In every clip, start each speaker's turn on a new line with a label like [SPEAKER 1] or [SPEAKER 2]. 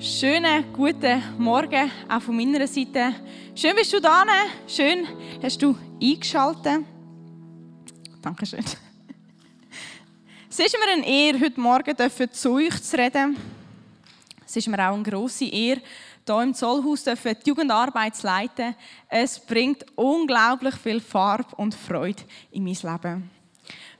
[SPEAKER 1] Schönen guten Morgen auch von meiner Seite. Schön bist du da. Schön hast du eingeschaltet. Dankeschön. Es ist mir eine Ehre, heute Morgen zu euch zu reden. Es ist mir auch eine grosse Ehre, hier im Zollhaus die Jugendarbeit zu leiten. Es bringt unglaublich viel Farbe und Freude in mein Leben.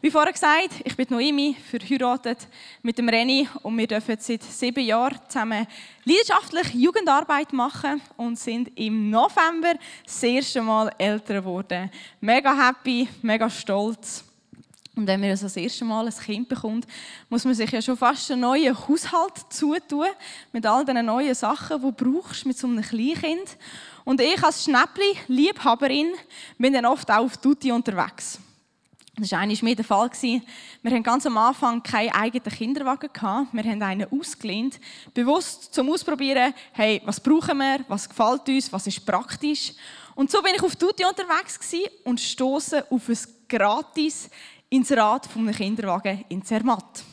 [SPEAKER 1] Wie vorher gesagt, ich bin Noemi, verheiratet mit dem Reni und wir dürfen seit sieben Jahren zusammen leidenschaftlich Jugendarbeit machen und sind im November das erste Mal älter geworden. Mega happy, mega stolz. Und wenn man also das erste Mal ein Kind bekommt, muss man sich ja schon fast einen neuen Haushalt zutun, mit all den neuen Sachen, die du brauchst mit so einem Kleinkind. Und ich als Schnäppli, Liebhaberin, bin dann oft auch auf Duty unterwegs. Das war einmal mehr der Fall. Wir hatten ganz am Anfang keinen eigenen Kinderwagen. Wir haben einen ausgelehnt. Bewusst zum Ausprobieren, hey, was brauchen wir, was gefällt uns, was ist praktisch. Und so bin ich auf Tutti unterwegs und stoße auf ein gratis Inserat von einem Kinderwagen in Zermatt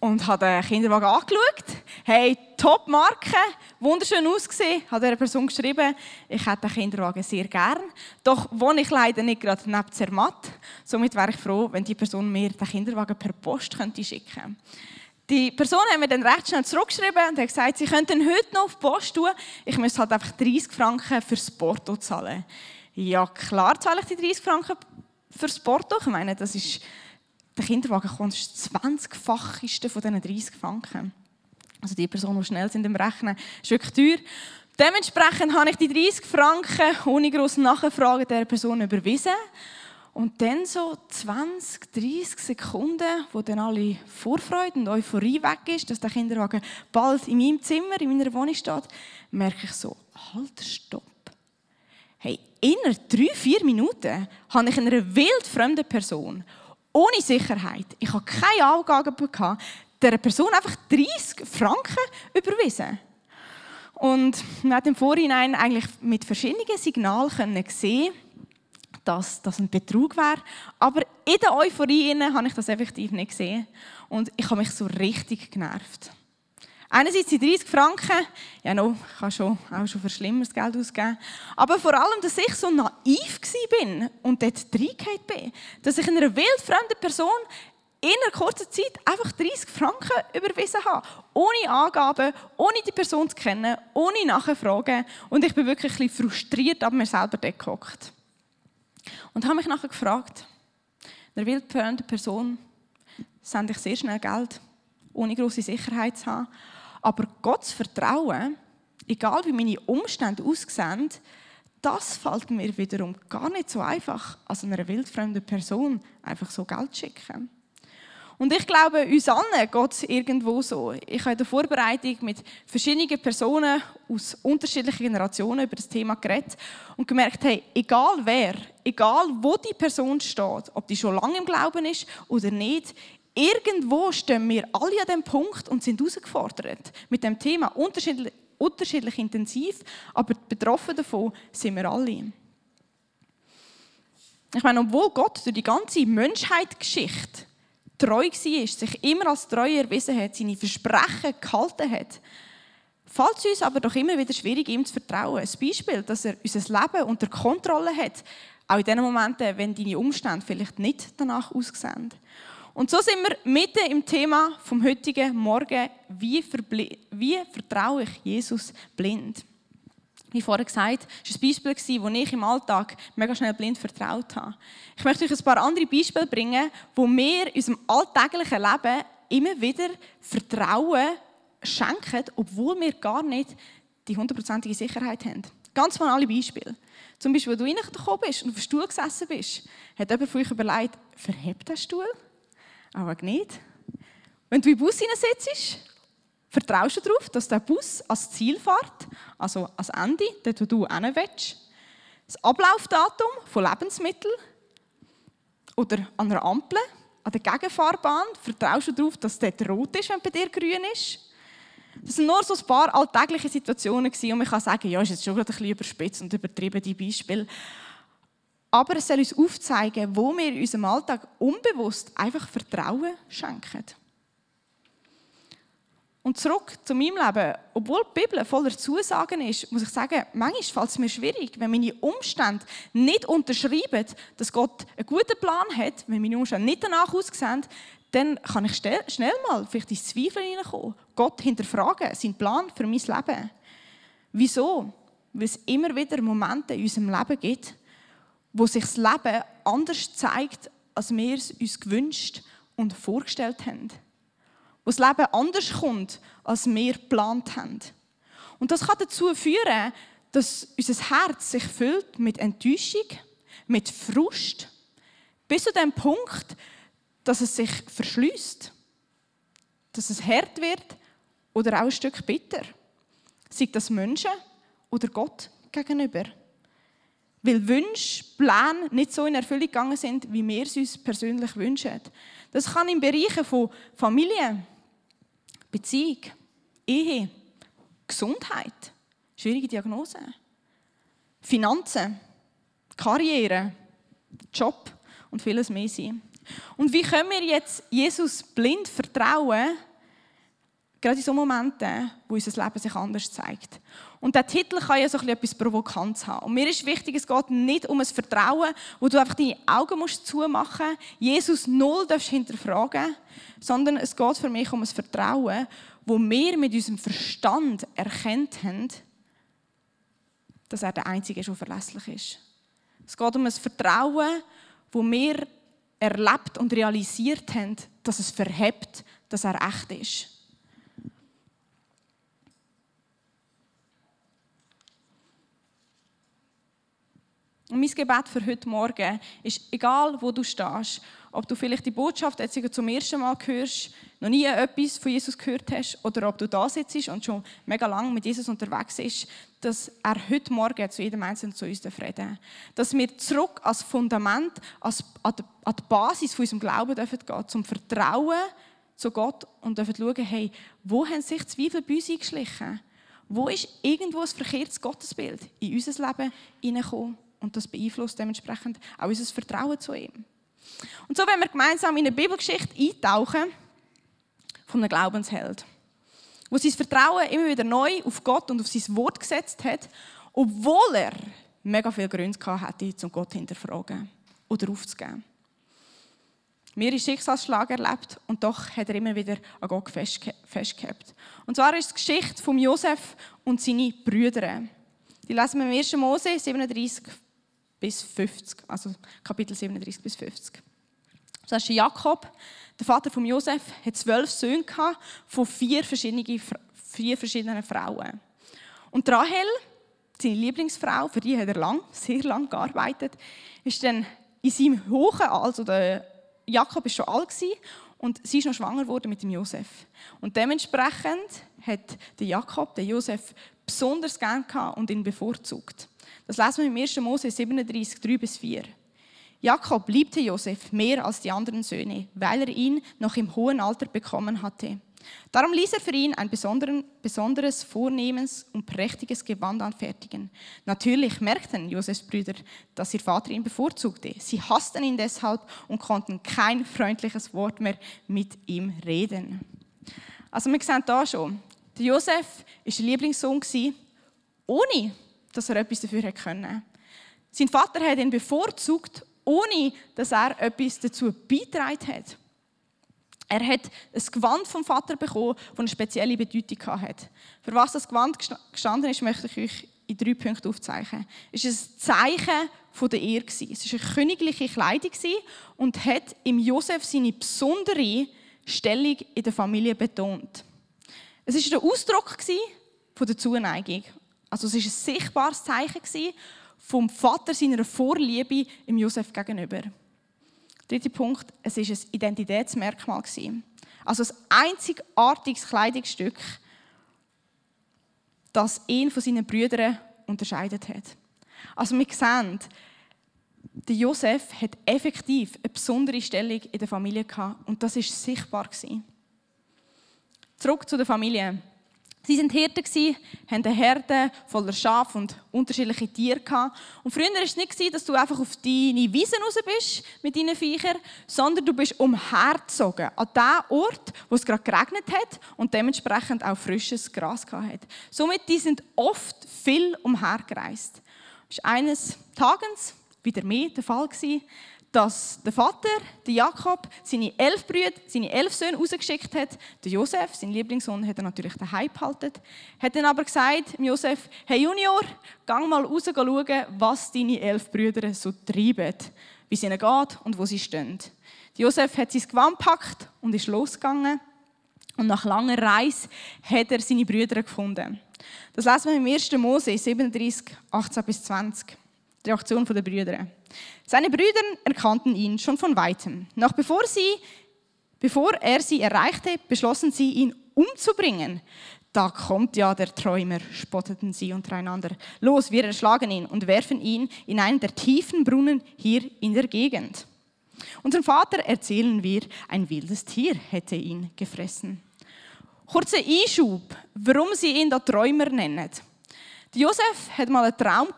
[SPEAKER 1] und habe den Kinderwagen angeschaut. Hey, Top-Marke, wunderschön ausgesehen. Hat der Person geschrieben, ich hätte den Kinderwagen sehr gern. Doch wohne ich leider nicht gerade neben Zermatt. Somit wäre ich froh, wenn die Person mir den Kinderwagen per Post könnte schicken Die Person hat mir dann recht schnell zurückgeschrieben und hat gesagt, sie könnten heute noch auf die Post tun. Ich müsste halt einfach 30 Franken für das Porto zahlen. Ja, klar zahle ich die 30 Franken für das Porto. Ich meine, das ist der Kinderwagen kommt das 20-fachste von diesen 30 Franken. Also die Personen, die schnell sind im Rechnen, ist wirklich teuer. Dementsprechend habe ich die 30 Franken ohne grosse Nachfrage der Person überwiesen. Und dann so 20, 30 Sekunden, wo dann alle Vorfreude und Euphorie weg ist, dass der Kinderwagen bald in meinem Zimmer, in meiner Wohnung steht, merke ich so, halt, stopp. Hey, innerhalb drei, vier Minuten habe ich einer wildfremden Person ohne Sicherheit, ich habe keine Angaben gehabt, der Person einfach 30 Franken überwiesen. Und man hat im Vorhinein eigentlich mit verschiedenen Signalen sehen dass das ein Betrug wäre. Aber in der Euphorie habe ich das effektiv nicht gesehen. Und ich habe mich so richtig genervt. Einerseits die 30 Franken, ja, no, ich habe schon, auch schon für schlimmeres Geld ausgegeben. Aber vor allem, dass ich so naiv bin und dort reingehauen bin. Dass ich einer wildfremden Person in einer kurzen Zeit einfach 30 Franken überwiesen habe. Ohne Angaben, ohne die Person zu kennen, ohne Nachfragen. Und ich bin wirklich ein bisschen frustriert ab mir selber gehockt. Und habe mich nachher gefragt, einer wildfremden Person sende ich sehr schnell Geld, ohne große Sicherheit zu haben. Aber Gott zu vertrauen, egal wie meine Umstände aussehen, das fällt mir wiederum gar nicht so einfach, als einer wildfremden Person einfach so Geld zu schicken. Und ich glaube, uns allen geht es irgendwo so. Ich habe in der Vorbereitung mit verschiedenen Personen aus unterschiedlichen Generationen über das Thema geredet und gemerkt, hey, egal wer, egal wo die Person steht, ob die schon lange im Glauben ist oder nicht, Irgendwo stehen wir alle an dem Punkt und sind herausgefordert mit dem Thema unterschiedlich, unterschiedlich intensiv, aber betroffen davon sind wir alle. Ich meine, obwohl Gott durch die ganze Menschheitsgeschichte treu war, sich immer als treu erwiesen hat, seine Versprechen gehalten hat, fällt es uns aber doch immer wieder schwierig, ihm zu vertrauen. Ein Beispiel, dass er unser Leben unter Kontrolle hat, auch in den Momenten, wenn deine Umstände vielleicht nicht danach aussehen. Und so sind wir mitten im Thema vom heutigen Morgen, wie, wie vertraue ich Jesus blind? Wie vorher gesagt, das war ein Beispiel, wo ich im Alltag mega schnell blind vertraut habe. Ich möchte euch ein paar andere Beispiele bringen, wo wir in unserem alltäglichen Leben immer wieder Vertrauen schenken, obwohl wir gar nicht die hundertprozentige Sicherheit haben. Ganz banale Beispiele. Zum Beispiel, wenn du reingekommen bist und auf dem Stuhl gesessen bist, hat jemand von euch überlegt, verhebt der Stuhl? Aber nicht. Wenn du im Bus sitzt, vertraust du darauf, dass der Bus als Ziel fährt, also als Ende, dort wo du hin willst, das Ablaufdatum von Lebensmitteln oder an einer Ampel, an der Gegenfahrbahn, vertraust du darauf, dass dort rot ist, wenn bei dir grün ist. Das sind nur so ein paar alltägliche Situationen und man kann sagen, ja, ist jetzt schon ein bisschen überspitzt und übertrieben, die Beispiele. Aber es soll uns aufzeigen, wo wir unserem Alltag unbewusst einfach Vertrauen schenken. Und zurück zu meinem Leben. Obwohl die Bibel voller Zusagen ist, muss ich sagen, manchmal fällt es mir schwierig, wenn meine Umstände nicht unterschreiben, dass Gott einen guten Plan hat, wenn meine Umstände nicht danach aussehen, dann kann ich schnell mal vielleicht ins Zweifel hineinkommen. Gott hinterfragen, seinen Plan für mein Leben. Wieso? Weil es immer wieder Momente in unserem Leben gibt, wo sich das Leben anders zeigt, als wir es uns gewünscht und vorgestellt haben wo das Leben anders kommt, als wir geplant haben. Und das kann dazu führen, dass unser Herz sich füllt mit Enttäuschung, mit Frust, bis zu dem Punkt, dass es sich verschließt, dass es hart wird oder auch ein Stück bitter. Sei das Menschen oder Gott gegenüber. Weil Wünsche, Pläne nicht so in Erfüllung gegangen sind, wie wir es uns persönlich wünschen. Das kann im Bereich von Familie, Beziehung, Ehe, Gesundheit, schwierige Diagnose, Finanzen, Karriere, Job und vieles mehr sein. Und wie können wir jetzt Jesus blind vertrauen, gerade in so Momenten, wo unser Leben sich anders zeigt? Und der Titel kann ja so etwas Provokantes haben. Und mir ist wichtig, es geht nicht um ein Vertrauen, wo du einfach deine Augen musst zumachen musst, Jesus null darfst hinterfragen, sondern es geht für mich um ein Vertrauen, wo wir mit unserem Verstand erkennt haben, dass er der Einzige ist, der verlässlich ist. Es geht um ein Vertrauen, wo wir erlebt und realisiert haben, dass es verhebt, dass er echt ist. Und mein Gebet für heute Morgen ist, egal wo du stehst, ob du vielleicht die Botschaft jetzt zum ersten Mal hörst, noch nie etwas von Jesus gehört hast, oder ob du da sitzt und schon mega lang mit Jesus unterwegs bist, dass er heute Morgen zu jedem Einzelnen zu uns reden Dass wir zurück als Fundament, als, an, die, Basis von unserem Glauben dürfen gehen, zum Vertrauen zu Gott und dürfen schauen, hey, wo haben sich Zweifel bei uns eingeschlichen? Wo ist irgendwo ein verkehrtes Gottesbild in unser Leben hineingekommen? Und das beeinflusst dementsprechend auch unser Vertrauen zu ihm. Und so werden wir gemeinsam in eine Bibelgeschichte eintauchen von einem Glaubensheld, wo sein Vertrauen immer wieder neu auf Gott und auf sein Wort gesetzt hat, obwohl er mega viele Gründe hatte, um Gott hinterfragen oder aufzugeben. Mir ist Schicksalsschlag erlebt und doch hat er immer wieder an Gott festgehabt. Und zwar ist die Geschichte von Josef und seine Brüder. Die lesen wir im 1. Mose 37, bis 50, also Kapitel 37 bis 50. Das ist Jakob, der Vater von Josef, hat zwölf Söhne von vier verschiedenen, vier verschiedenen Frauen. Und Rahel, seine Lieblingsfrau, für die hat er lang, sehr lang gearbeitet, ist dann in seinem hohen also der Jakob ist schon alt und sie ist noch schwanger geworden mit dem Josef. Und dementsprechend hat der Jakob den Josef besonders gern und ihn bevorzugt. Das lesen wir im 1. Mose 37, 3 bis 4. Jakob liebte Josef mehr als die anderen Söhne, weil er ihn noch im hohen Alter bekommen hatte. Darum ließ er für ihn ein besonderes, vornehmes und prächtiges Gewand anfertigen. Natürlich merkten Josefs Brüder, dass ihr Vater ihn bevorzugte. Sie hassten ihn deshalb und konnten kein freundliches Wort mehr mit ihm reden. Also wir sehen da schon, Josef war der Lieblingssohn, ohne dass er etwas dafür hätte können. Sein Vater hat ihn bevorzugt, ohne dass er etwas dazu beigetragen hat. Er hat ein Gewand vom Vater bekommen, das eine spezielle Bedeutung hatte. Für was das Gewand gestanden ist, möchte ich euch in drei Punkten aufzeichnen. Es war ein Zeichen der Ehre. Es war eine königliche Kleidung und hat im Josef seine besondere Stellung in der Familie betont. Es war der Ausdruck der Zuneigung also es war ein sichtbares Zeichen vom Vater seiner Vorliebe im Josef gegenüber. Dritter Punkt, es war ein Identitätsmerkmal. Also ein einzigartiges Kleidungsstück, das ihn von seinen Brüdern unterscheidet hat. Also wir sehen, der Josef hat effektiv eine besondere Stellung in der Familie gehabt und das ist sichtbar Zurück zu der Familie. Sie sind Hirten, haben eine Herde voller Schafe und unterschiedliche Tiere. Gehabt. Und früher war es nicht, dass du einfach auf deine Wiesen raus bist mit deinen Viechern, sondern du bist umhergezogen an den Ort, wo es gerade geregnet hat und dementsprechend auch frisches Gras hat. Somit die sind oft viel umhergereist. Es war eines Tages wieder mehr der Fall gewesen, dass der Vater, der Jakob, seine elf Brüder, seine elf Söhne rausgeschickt hat. Der Josef, sein Lieblingssohn, hat er natürlich daheim behalten. Hat dann aber gesagt, Josef, hey Junior, gang mal raus schauen, was deine elf Brüder so treiben, wie es ihnen geht und wo sie stehen. Josef hat sein Gewand gepackt und ist losgegangen. Und nach langer Reise hat er seine Brüder gefunden. Das lesen wir im 1. Mose 37, 18 bis 20. Die Reaktion der Brüder. Seine Brüder erkannten ihn schon von weitem. Noch bevor, sie, bevor er sie erreichte, beschlossen sie, ihn umzubringen. Da kommt ja der Träumer, spotteten sie untereinander. Los, wir erschlagen ihn und werfen ihn in einen der tiefen Brunnen hier in der Gegend. Unserem Vater erzählen wir, ein wildes Tier hätte ihn gefressen. Kurzer Einschub, warum sie ihn da Träumer nennen. Josef hat mal einen Traum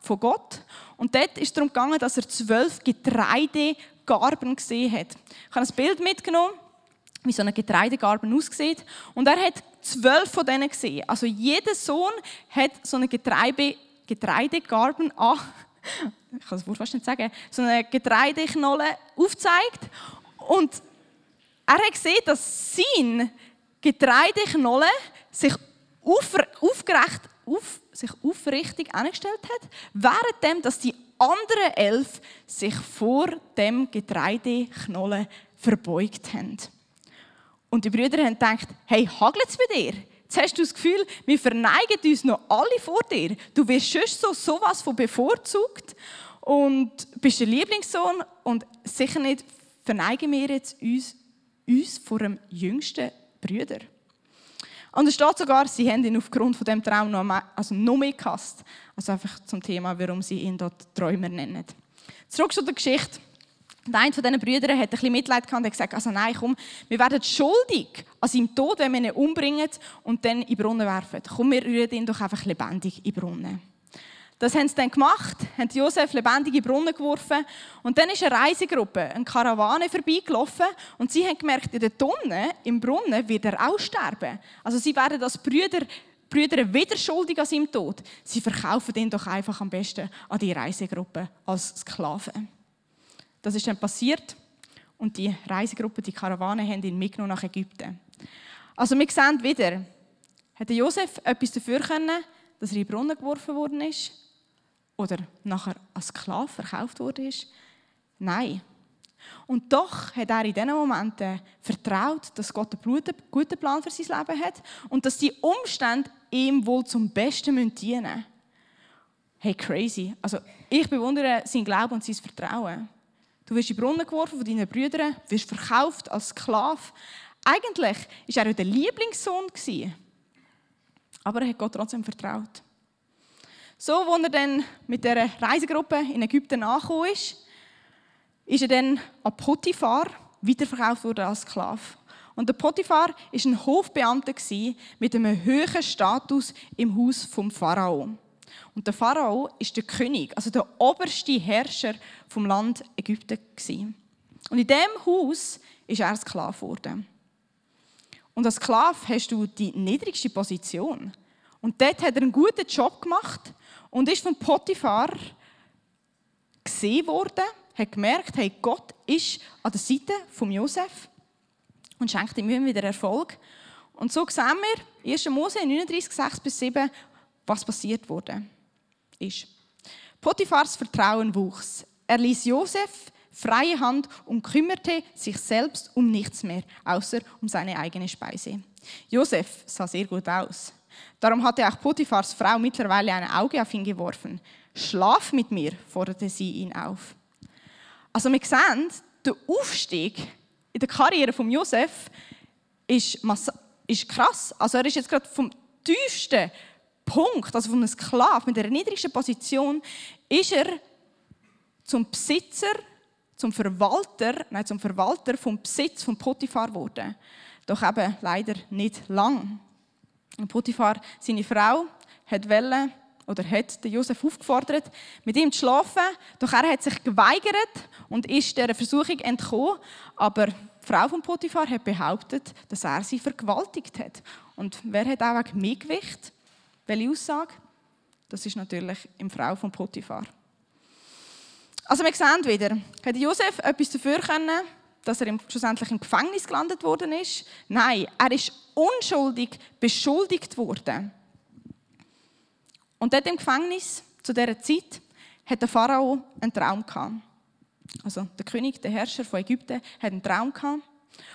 [SPEAKER 1] von Gott. Und dort ist es darum gegangen, dass er zwölf Getreidegarben gesehen hat. Ich habe ein Bild mitgenommen, wie so eine Getreidegarben aussieht. Und er hat zwölf von denen gesehen. Also jeder Sohn hat so eine Getreide, Getreidegarben an. Ich kann das Wort fast nicht sagen. So eine Getreideknolle aufgezeigt. Und er hat gesehen, dass sein Getreideknolle sich aufgerecht auf, sich aufrichtig angestellt hat, währenddem, dass die anderen elf sich vor dem Getreideknollen verbeugt haben. Und die Brüder haben gedacht, hey, hagelt es bei dir? Jetzt hast du das Gefühl, wir verneigen uns noch alle vor dir. Du wirst schon so sowas von bevorzugt und bist der Lieblingssohn und sicher nicht verneigen wir jetzt uns, uns vor dem jüngsten Brüder. Und es steht sogar, sie haben ihn aufgrund von dem Traum noch, mehr, also noch mehr gehasst. Also einfach zum Thema, warum sie ihn dort Träumer nennen. Zurück zu der Geschichte. Der eine von diesen Brüdern hat ein bisschen Mitleid gehabt und hat gesagt, also nein, komm, wir werden schuldig an seinem Tod, wenn wir ihn umbringen und dann in den Brunnen werfen. Komm, wir rühren ihn doch einfach lebendig in den Brunnen. Das haben sie dann gemacht, haben Josef lebendig in den Brunnen geworfen und dann ist eine Reisegruppe, eine Karawane vorbeigelaufen und sie haben gemerkt, in der Tonne, im Brunnen, wird er auch sterben. Also sie werden als Brüder, Brüder wieder schuldig an seinem Tod. Sie verkaufen ihn doch einfach am besten an die Reisegruppe als Sklaven. Das ist dann passiert und die Reisegruppe, die Karawane, haben ihn mitgenommen nach Ägypten. Also wir sehen wieder, hätte Josef etwas dafür können, dass er in den Brunnen geworfen worden ist? Oder nachher als Sklave verkauft wurde? Nein. Und doch hat er in diesen Momenten vertraut, dass Gott einen guten Plan für sein Leben hat und dass die Umstände ihm wohl zum Besten dienen müssen. Hey, crazy. Also, ich bewundere sein Glauben und sein Vertrauen. Du wirst in den Brunnen geworfen von deinen Brüdern, wirst verkauft als Sklave. Eigentlich war er der Lieblingssohn. Aber er hat Gott trotzdem vertraut. So, als er dann mit der Reisegruppe in Ägypten angekommen ist, ist er dann an Potiphar weiterverkauft worden als Sklave. Und der Potiphar war ein Hofbeamter mit einem hohen Status im Haus vom Pharao. Und der Pharao ist der König, also der oberste Herrscher vom Land Ägypten Und in diesem Haus ist er Sklave geworden. Und als Sklave hast du die niedrigste Position. Und dort hat er einen guten Job gemacht und ist von Potiphar gesehen worden, hat gemerkt, hey, Gott ist an der Seite von Josef und schenkt ihm wieder Erfolg. Und so sehen wir, 1. Mose 39, 6 bis 7, was passiert wurde. Ist. Potiphars Vertrauen wuchs. Er ließ Josef freie Hand und kümmerte sich selbst um nichts mehr, außer um seine eigene Speise. Josef sah sehr gut aus. Darum hatte auch Potiphars Frau mittlerweile ein Auge auf ihn geworfen. Schlaf mit mir, forderte sie ihn auf. Also wir sehen, der Aufstieg in der Karriere von Josef ist, ist krass. Also er ist jetzt gerade vom tiefsten Punkt, also von einem Sklav mit der niedrigsten Position, ist er zum Besitzer, zum Verwalter, nein, zum Verwalter vom Besitz von Potiphar geworden. Doch eben leider nicht lang. Und Potiphar, seine Frau, hat wollen, oder hat den Josef aufgefordert, mit ihm zu schlafen. Doch er hat sich geweigert und ist der Versuchung entkommen. Aber die Frau von Potiphar hat behauptet, dass er sie vergewaltigt hat. Und wer hat auch mehr Gewicht? Welche Aussage? Das ist natürlich im Frau von Potiphar. Also wir sehen wieder, hat Josef etwas dafür können, dass er schlussendlich im Gefängnis gelandet worden ist? Nein, er ist unschuldig beschuldigt worden. Und dort im Gefängnis, zu dieser Zeit, hat der Pharao einen Traum gehabt. Also der König, der Herrscher von Ägypten, hat einen Traum gehabt.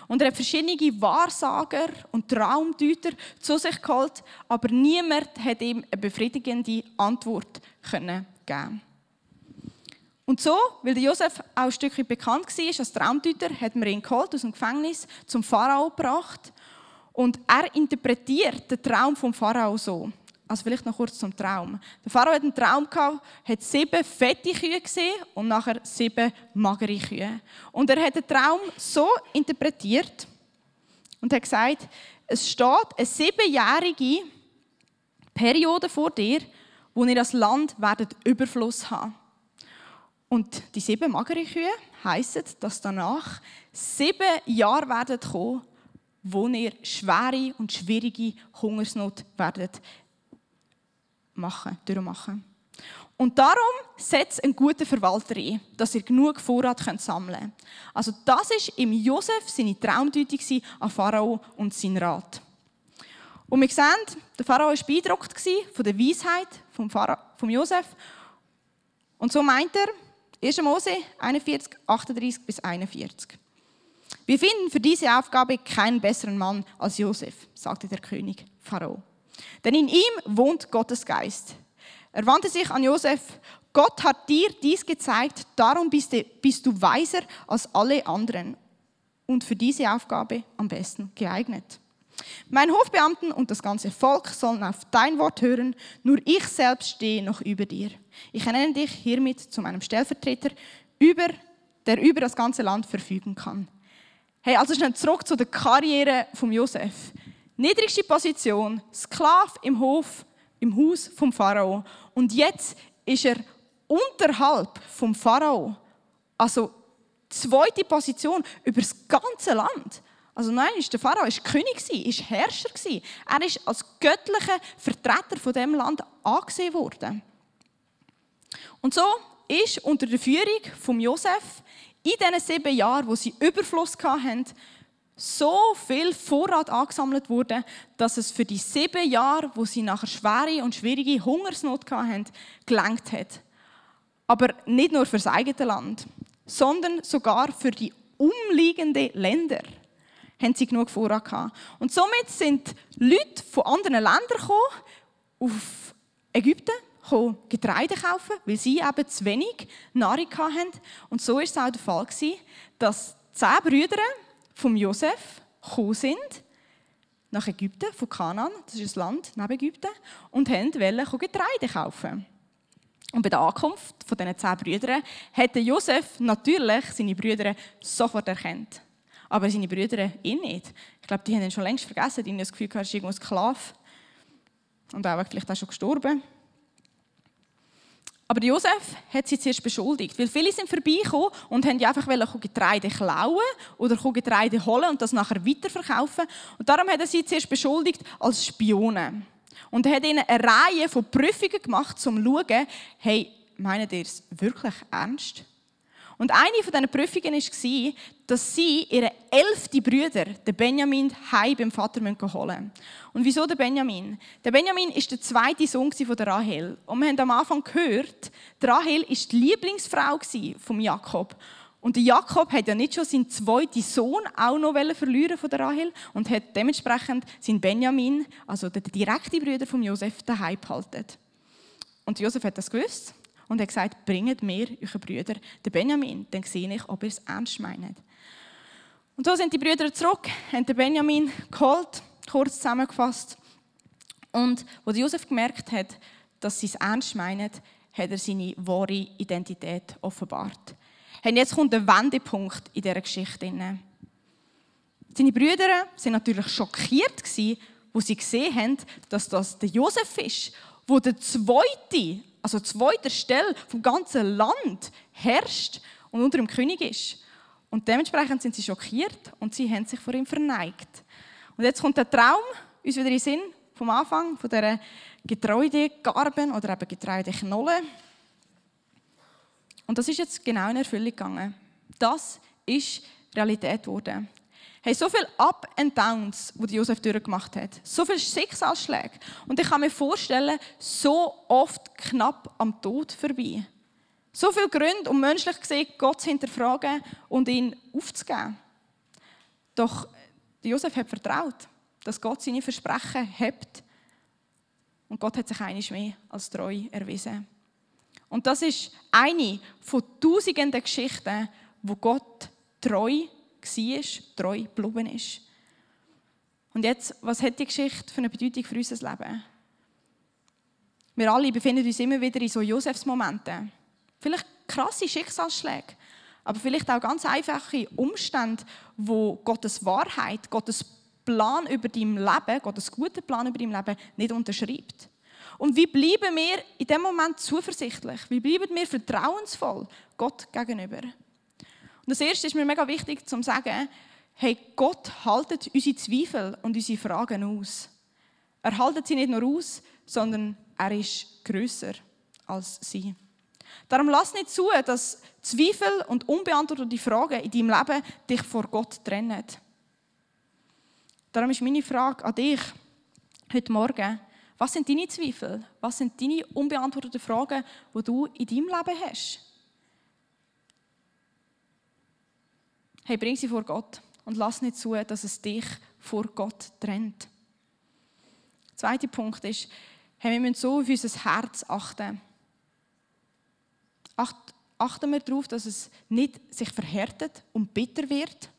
[SPEAKER 1] Und er hat verschiedene Wahrsager und Traumdeuter zu sich geholt, aber niemand hat ihm eine befriedigende Antwort können geben. Und so, weil der Josef auch ein Stückchen bekannt war als Traumdeuter, hat man ihn geholt aus dem Gefängnis zum Pharao gebracht und er interpretiert den Traum vom Pharao so. Also vielleicht noch kurz zum Traum. Der Pharao hat einen Traum gehabt, hat sieben fette Kühe gesehen und nachher sieben magere Kühe. Und er hat den Traum so interpretiert und hat gesagt, es steht eine siebenjährige Periode vor dir, wo ihr das Land werdet Überfluss haben. Und die sieben magere Kühe heissen, dass danach sieben Jahre werden kommen, wo ihr schwere und schwierige Hungersnot werdet machen, durchmachen. Und darum setzt ein guter Verwalter ein, dass ihr genug Vorrat könnt sammeln könnt. Also das ist im Josef seine Traumdeutung an Pharao und sein Rat. Und wir sehen, der Pharao war beeindruckt von der Weisheit vom Josef. Und so meint er, 1. Mose 41, 38 bis 41. Wir finden für diese Aufgabe keinen besseren Mann als Josef, sagte der König Pharao. Denn in ihm wohnt Gottes Geist. Er wandte sich an Josef. Gott hat dir dies gezeigt, darum bist du, bist du weiser als alle anderen und für diese Aufgabe am besten geeignet. Mein Hofbeamten und das ganze Volk sollen auf dein Wort hören, nur ich selbst stehe noch über dir. Ich ernenne dich hiermit zu meinem Stellvertreter, über, der über das ganze Land verfügen kann. Hey, also schnell zurück zu der Karriere von Josef niedrigste Position, Sklave im Hof, im Haus vom Pharao. Und jetzt ist er unterhalb vom Pharao. Also zweite Position über das ganze Land. Also nein, der Pharao ist König ist Herrscher Er ist als göttlicher Vertreter von dem Land angesehen worden. Und so ist unter der Führung von Josef in diesen sieben Jahren, wo sie Überfluss hatten, so viel Vorrat angesammelt wurde, dass es für die sieben Jahre, wo sie nachher schwere und schwierige Hungersnot hatten, gelangt hat. Aber nicht nur für das eigene Land, sondern sogar für die umliegenden Länder haben sie genug Vorrat gehabt. Und somit sind Leute von anderen Ländern gekommen, auf Ägypten, Getreide kaufen, weil sie eben zu wenig Nahrung hatten. Und so war es auch der Fall, dass zehn Brüder vom Josef gekommen sind nach Ägypten, von Kanaan, das ist ein Land neben Ägypten, und wollten Getreide kaufen. Und bei der Ankunft von diesen zehn Brüdern hat Josef natürlich seine Brüder sofort erkannt. Aber seine Brüder ihn nicht. Ich glaube, die haben ihn schon längst vergessen. Die haben das Gefühl, er ist irgendwo Sklave. Und auch vielleicht auch schon gestorben. Aber Josef hat sie zuerst beschuldigt, weil viele sind vorbeigekommen und haben einfach Getreide klauen oder Getreide holen und das nachher weiterverkaufen. Und darum hat er sie zuerst beschuldigt als Spione. Und er hat ihnen eine Reihe von Prüfungen gemacht, um zu schauen, hey, meinen ihr es wirklich ernst? Und eine von diesen Prüfungen war, dass sie ihren elften Bruder, den Benjamin, heim beim Vater holen müssen. Und wieso der Benjamin? Der Benjamin ist der zweite Sohn von Rahel. Und wir haben am Anfang gehört, die Rahel war die Lieblingsfrau von Jakob. Und der Jakob hat ja nicht schon seinen zweiten Sohn auch noch verlieren von der Rahel und hat dementsprechend seinen Benjamin, also der direkte Bruder von Josef, daheim behalten. Und Josef hat das gewusst und hat gesagt, bringt mir eure Brüder den Benjamin, dann sehe ich, ob ihr es ernst meint. Und so sind die Brüder zurück, haben den Benjamin geholt, kurz zusammengefasst. Und als Josef gemerkt hat, dass sie es ernst meinen, hat er seine wahre Identität offenbart. Und jetzt kommt der Wendepunkt in dieser Geschichte. Seine Brüder waren natürlich schockiert, wo sie gesehen haben, dass das der Josef ist, wo der zweite, also zweiter Stelle vom ganzen Land herrscht und unter dem König ist. Und dementsprechend sind sie schockiert und sie haben sich vor ihm verneigt. Und jetzt kommt der Traum uns wieder in den Sinn vom Anfang, von dieser Getreidegarben oder eben Getreideknolle. Und das ist jetzt genau in Erfüllung gegangen. Das ist Realität geworden. Hey, so viele Up and Downs, die Josef durchgemacht hat. So viele Schicksalsschläge. Und ich kann mir vorstellen, so oft knapp am Tod vorbei. So viele Gründe, um menschlich gesehen Gott zu hinterfragen und ihn aufzugeben. Doch Josef hat vertraut, dass Gott seine Versprechen hebt. Und Gott hat sich einiges mehr als treu erwiesen. Und das ist eine von tausenden Geschichten, wo Gott treu war, treu geblieben ist. Und jetzt, was hat die Geschichte für eine Bedeutung für unser Leben? Wir alle befinden uns immer wieder in so Josefs-Momenten. Vielleicht krasse Schicksalsschläge, aber vielleicht auch ganz einfache Umstände, wo Gottes Wahrheit, Gottes Plan über dein Leben, Gottes guten Plan über dein Leben nicht unterschreibt. Und wie bleiben wir in dem Moment zuversichtlich? Wie bleiben wir vertrauensvoll Gott gegenüber? Das Erste ist mir mega wichtig zu sagen, hey, Gott haltet unsere Zweifel und unsere Fragen aus. Er haltet sie nicht nur aus, sondern er ist größer als sie. Darum lass nicht zu, dass Zweifel und unbeantwortete Fragen in deinem Leben dich vor Gott trennen. Darum ist meine Frage an dich heute Morgen, was sind deine Zweifel? Was sind deine unbeantworteten Fragen, die du in deinem Leben hast? Hey, bring sie vor Gott und lass nicht zu, dass es dich vor Gott trennt. Der zweite Punkt ist, hey, wir müssen so auf unser Herz achten. achten wir darauf, dass es nicht sich verhärtet und bitter wird,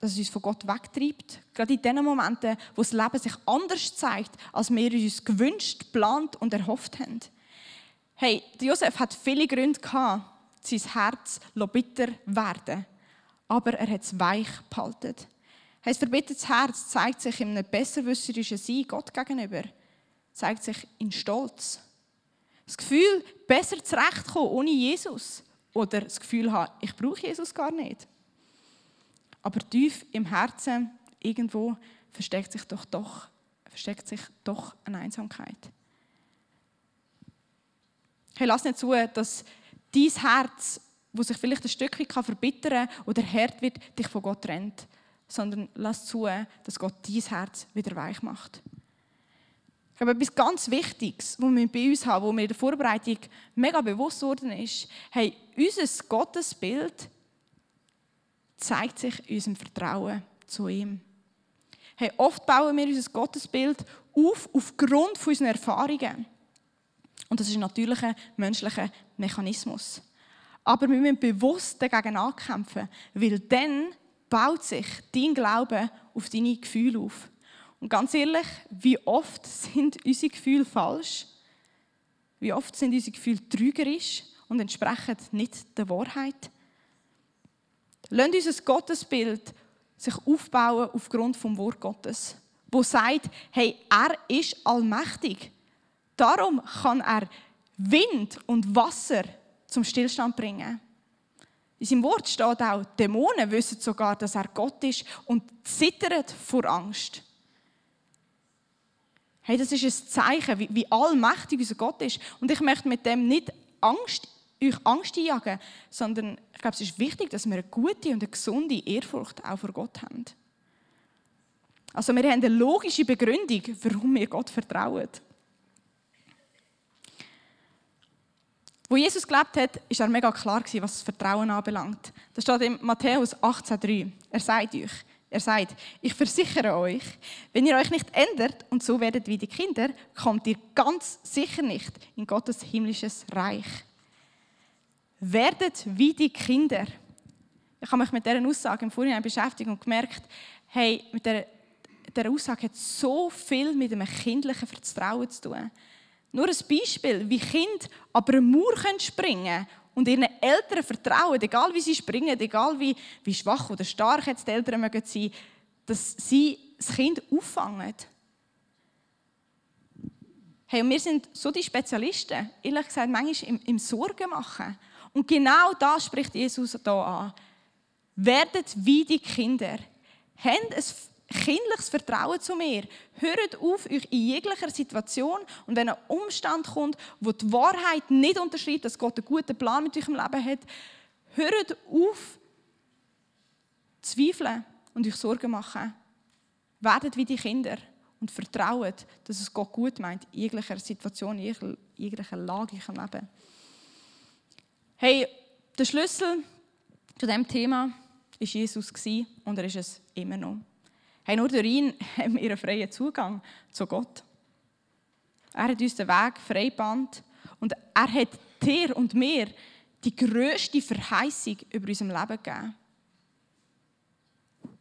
[SPEAKER 1] dass es uns von Gott wegtreibt. Gerade in den Momenten, wo das Leben sich anders zeigt, als wir uns gewünscht, geplant und erhofft haben. Hey, Josef hat viele Gründe gehabt, sein Herz bitter werden aber er hat es weich behalten. Ein verbittertes Herz zeigt sich in einem besserwisserischen Sein Gott gegenüber, zeigt sich in Stolz. Das Gefühl, besser zurechtkommen ohne Jesus. Oder das Gefühl haben, ich brauche Jesus gar nicht. Aber tief im Herzen irgendwo versteckt sich doch, doch, versteckt sich doch eine Einsamkeit. Hey, lass nicht zu, dass dein Herz, wo sich vielleicht ein Stückchen verbittern kann oder hart wird, dich von Gott trennt. Sondern lass zu, dass Gott dein Herz wieder weich macht. Ich glaube, etwas ganz Wichtiges, was wir bei uns haben, wo mir in der Vorbereitung mega bewusst worden ist, hey, unser Gottesbild zeigt sich in unserem Vertrauen zu ihm. Hey, oft bauen wir unser Gottesbild auf aufgrund von unseren Erfahrungen. Und das ist ein natürlicher menschlicher Mechanismus. Aber wir müssen bewusst dagegen ankämpfen, weil dann baut sich dein Glaube auf deine Gefühle auf. Und ganz ehrlich, wie oft sind unsere Gefühle falsch? Wie oft sind unsere Gefühle trügerisch und entsprechen nicht der Wahrheit? Lasst unser Gottesbild sich aufbauen aufgrund vom Wort Gottes, wo sagt, hey, er ist allmächtig. Darum kann er Wind und Wasser zum Stillstand bringen. In seinem Wort steht auch, Dämonen wissen sogar, dass er Gott ist und zittern vor Angst. Hey, das ist ein Zeichen, wie, wie allmächtig unser Gott ist. Und ich möchte mit dem nicht Angst, euch Angst einjagen, sondern ich glaube, es ist wichtig, dass wir eine gute und eine gesunde Ehrfurcht auch vor Gott haben. Also wir haben eine logische Begründung, warum wir Gott vertrauen. Wo Jesus gelebt hat, war er mega klar, was das Vertrauen anbelangt. Das steht in Matthäus 18,3. Er sagt euch, er sagt, ich versichere euch, wenn ihr euch nicht ändert und so werdet wie die Kinder, kommt ihr ganz sicher nicht in Gottes himmlisches Reich. Werdet wie die Kinder. Ich habe mich mit dieser Aussage im Vorhinein beschäftigt und gemerkt, hey, mit dieser, dieser Aussage hat so viel mit einem kindlichen Vertrauen zu tun. Nur ein Beispiel, wie Kinder aber eine Mauer springen können und ihren Eltern vertrauen, egal wie sie springen, egal wie, wie schwach oder stark jetzt die Eltern mögen sein, dass sie das Kind auffangen. Hey, und wir sind so die Spezialisten, ehrlich gesagt, manchmal im, im Sorgen machen. Und genau das spricht Jesus hier an. Werdet wie die Kinder. Habt ein kindliches Vertrauen zu mir. Hört auf, euch in jeglicher Situation und wenn ein Umstand kommt, wo die Wahrheit nicht unterschreibt, dass Gott einen guten Plan mit eurem Leben hat, hört auf, zweifeln und euch Sorgen machen. Werdet wie die Kinder und vertraut, dass es Gott gut meint, in jeglicher Situation, in jeglicher Lage in eurem Leben. Hey, der Schlüssel zu diesem Thema war Jesus und er ist es immer noch. Hey, nur durch ihn haben wir einen freien Zugang zu Gott. Er hat uns den Weg freigebannt und er hat dir und mir die grösste Verheißung über unserem Leben gegeben.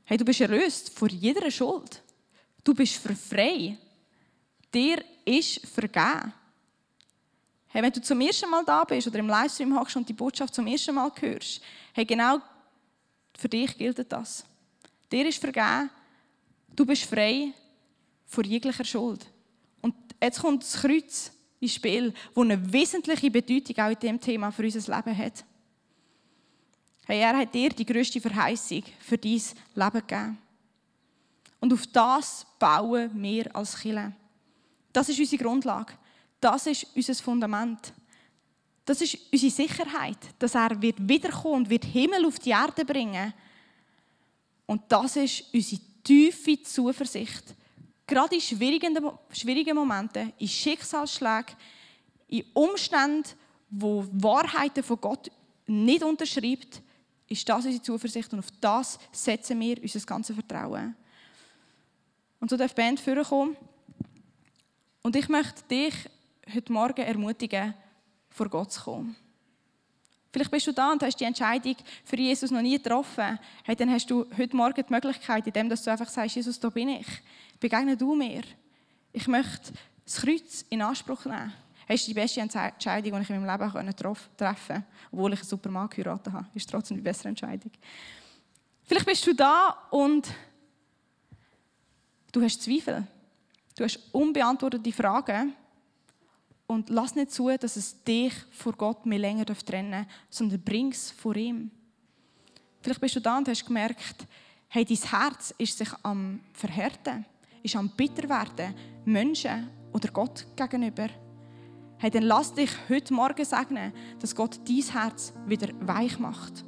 [SPEAKER 1] Hey, du bist erlöst vor jeder Schuld. Du bist frei. Dir ist vergeben. Hey, wenn du zum ersten Mal da bist oder im Livestream hockst und die Botschaft zum ersten Mal hörst, hey, genau für dich gilt das. Dir ist vergeben, du bist frei vor jeglicher Schuld. Und jetzt kommt das Kreuz ins Spiel, das eine wesentliche Bedeutung auch in diesem Thema für unser Leben hat. Hey, er hat dir die größte Verheißung für dein Leben gegeben. Und auf das bauen wir als Kirche. Das ist unsere Grundlage. Das ist unser Fundament. Das ist unsere Sicherheit, dass er wird wiederkommen und wird Himmel auf die Erde bringen. Und das ist unsere tiefe Zuversicht. Gerade in schwierigen, schwierigen Momenten, in Schicksalsschlägen, in Umständen, wo Wahrheiten von Gott nicht unterschreibt, ist das unsere Zuversicht und auf das setzen wir unser ganzes Vertrauen. Und so darf die Band vorkommen. Und ich möchte dich heute Morgen ermutigen, vor Gott zu kommen. Vielleicht bist du da und hast die Entscheidung für Jesus noch nie getroffen. Hey, dann hast du heute Morgen die Möglichkeit, indem du einfach sagst, Jesus, da bin ich. Begegne du mir. Ich möchte das Kreuz in Anspruch nehmen. Das ist die beste Entscheidung, die ich in meinem Leben treffen konnte. Obwohl ich einen super Mann geheiratet habe. Ist trotzdem die bessere Entscheidung. Vielleicht bist du da und du hast Zweifel. Du hast unbeantwortete Fragen. Und lass nicht zu, dass es dich vor Gott mehr länger trennen darf, sondern bring es vor ihm. Vielleicht bist du da und hast gemerkt, hey, dein Herz ist sich am Verhärten, ist am bitter werden, Menschen oder Gott gegenüber. Hey, dann lass dich heute Morgen segnen, dass Gott dein Herz wieder weich macht.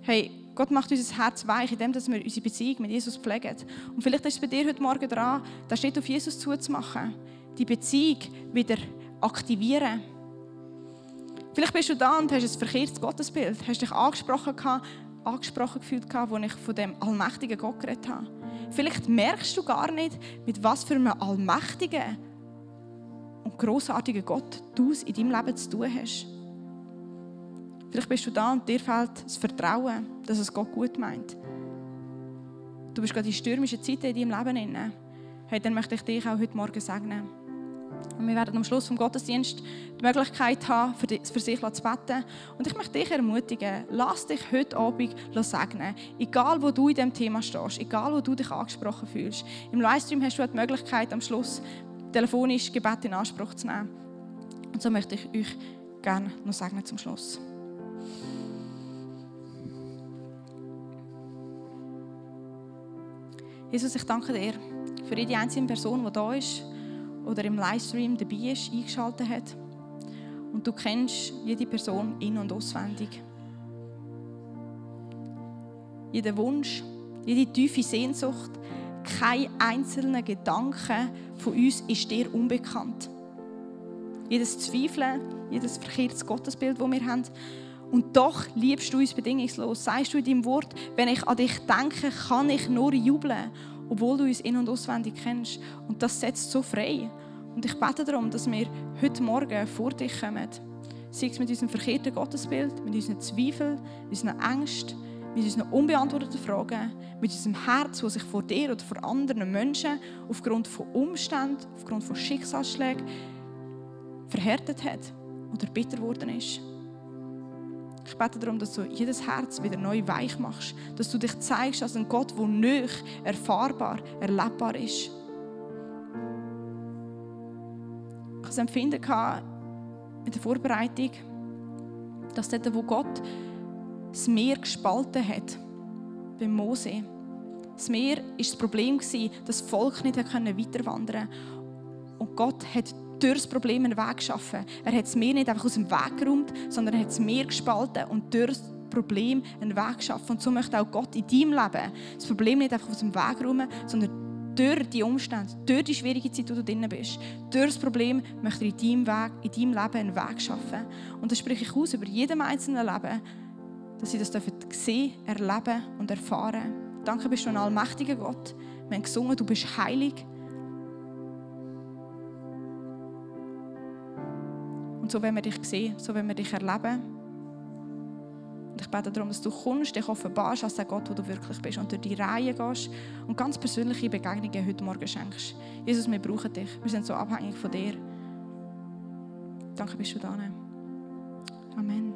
[SPEAKER 1] Hey, Gott macht unser Herz weich, indem wir unsere Beziehung mit Jesus pflegen. Und vielleicht ist es bei dir heute Morgen dran, da steht auf Jesus zuzumachen, die Beziehung wieder aktivieren. Vielleicht bist du da und hast ein verkehrtes Gottesbild, hast dich angesprochen, angesprochen gefühlt, als ich von dem allmächtigen Gott geredet habe. Vielleicht merkst du gar nicht, mit was für einem allmächtigen und großartigen Gott du es in deinem Leben zu tun hast. Vielleicht bist du da und dir fehlt das Vertrauen, dass es Gott gut meint. Du bist gerade in stürmischen Zeiten in deinem Leben. Hey, dann möchte ich dich auch heute Morgen segnen. Und wir werden am Schluss vom Gottesdienst die Möglichkeit haben, für, sich zu beten. Und ich möchte dich ermutigen, lass dich heute Abend segnen. Egal, wo du in diesem Thema stehst, egal, wo du dich angesprochen fühlst. Im Livestream hast du die Möglichkeit, am Schluss telefonisch Gebet in Anspruch zu nehmen. Und so möchte ich euch gerne noch segnen zum Schluss. Jesus, ich danke dir für jede einzelne Person, die da ist oder im Livestream dabei ist, eingeschaltet hat. Und du kennst jede Person in- und auswendig. Jeder Wunsch, jede tiefe Sehnsucht, kein einzelner Gedanke von uns ist dir unbekannt. Jedes Zweifeln, jedes verkehrtes Gottesbild, das wir haben. Und doch liebst du uns bedingungslos. Sagst du in deinem Wort, wenn ich an dich denke, kann ich nur jubeln, obwohl du uns in- und auswendig kennst. Und das setzt so frei. Und ich bete darum, dass wir heute Morgen vor dich kommen. Sei es mit unserem verkehrten Gottesbild, mit unseren Zweifeln, mit unseren Ängsten, mit unseren unbeantworteten Fragen, mit unserem Herz, das sich vor dir oder vor anderen Menschen aufgrund von Umständen, aufgrund von Schicksalsschlägen verhärtet hat oder bitter geworden ist. Ich bete darum, dass du jedes Herz wieder neu weich machst. Dass du dich zeigst als ein Gott, der nicht erfahrbar, erlebbar ist. Ich hatte das Empfinden in der Vorbereitung, dass dort, wo Gott das Meer gespalten hat, beim Mose, das Meer war das Problem, dass das Volk nicht weiter wandern konnte. Und Gott hat durch das Problem einen Weg geschaffen. Er hat das Meer nicht einfach aus dem Weg geräumt, sondern er hat das Meer gespalten und durch das Problem einen Weg geschaffen. Und so möchte auch Gott in deinem Leben das Problem nicht einfach aus dem Weg räumen, sondern durch die Umstände, durch die schwierige Zeit, wo du drin bist, durch das Problem möchte er in deinem, Weg, in deinem Leben einen Weg schaffen. Und das spreche ich aus über jedem einzelnen Leben, dass sie das sehen, erleben und erfahren. Danke bist du ein allmächtiger Gott. Wir haben gesungen, du bist heilig. So wenn wir dich sehen, so wenn wir dich erleben. Und ich bete darum, dass du kommst, dich offenbarst als der Gott, wo du wirklich bist und durch die Reihe gehst und ganz persönliche Begegnungen heute Morgen schenkst. Jesus, wir brauchen dich. Wir sind so abhängig von dir. Danke, bist du da. Amen.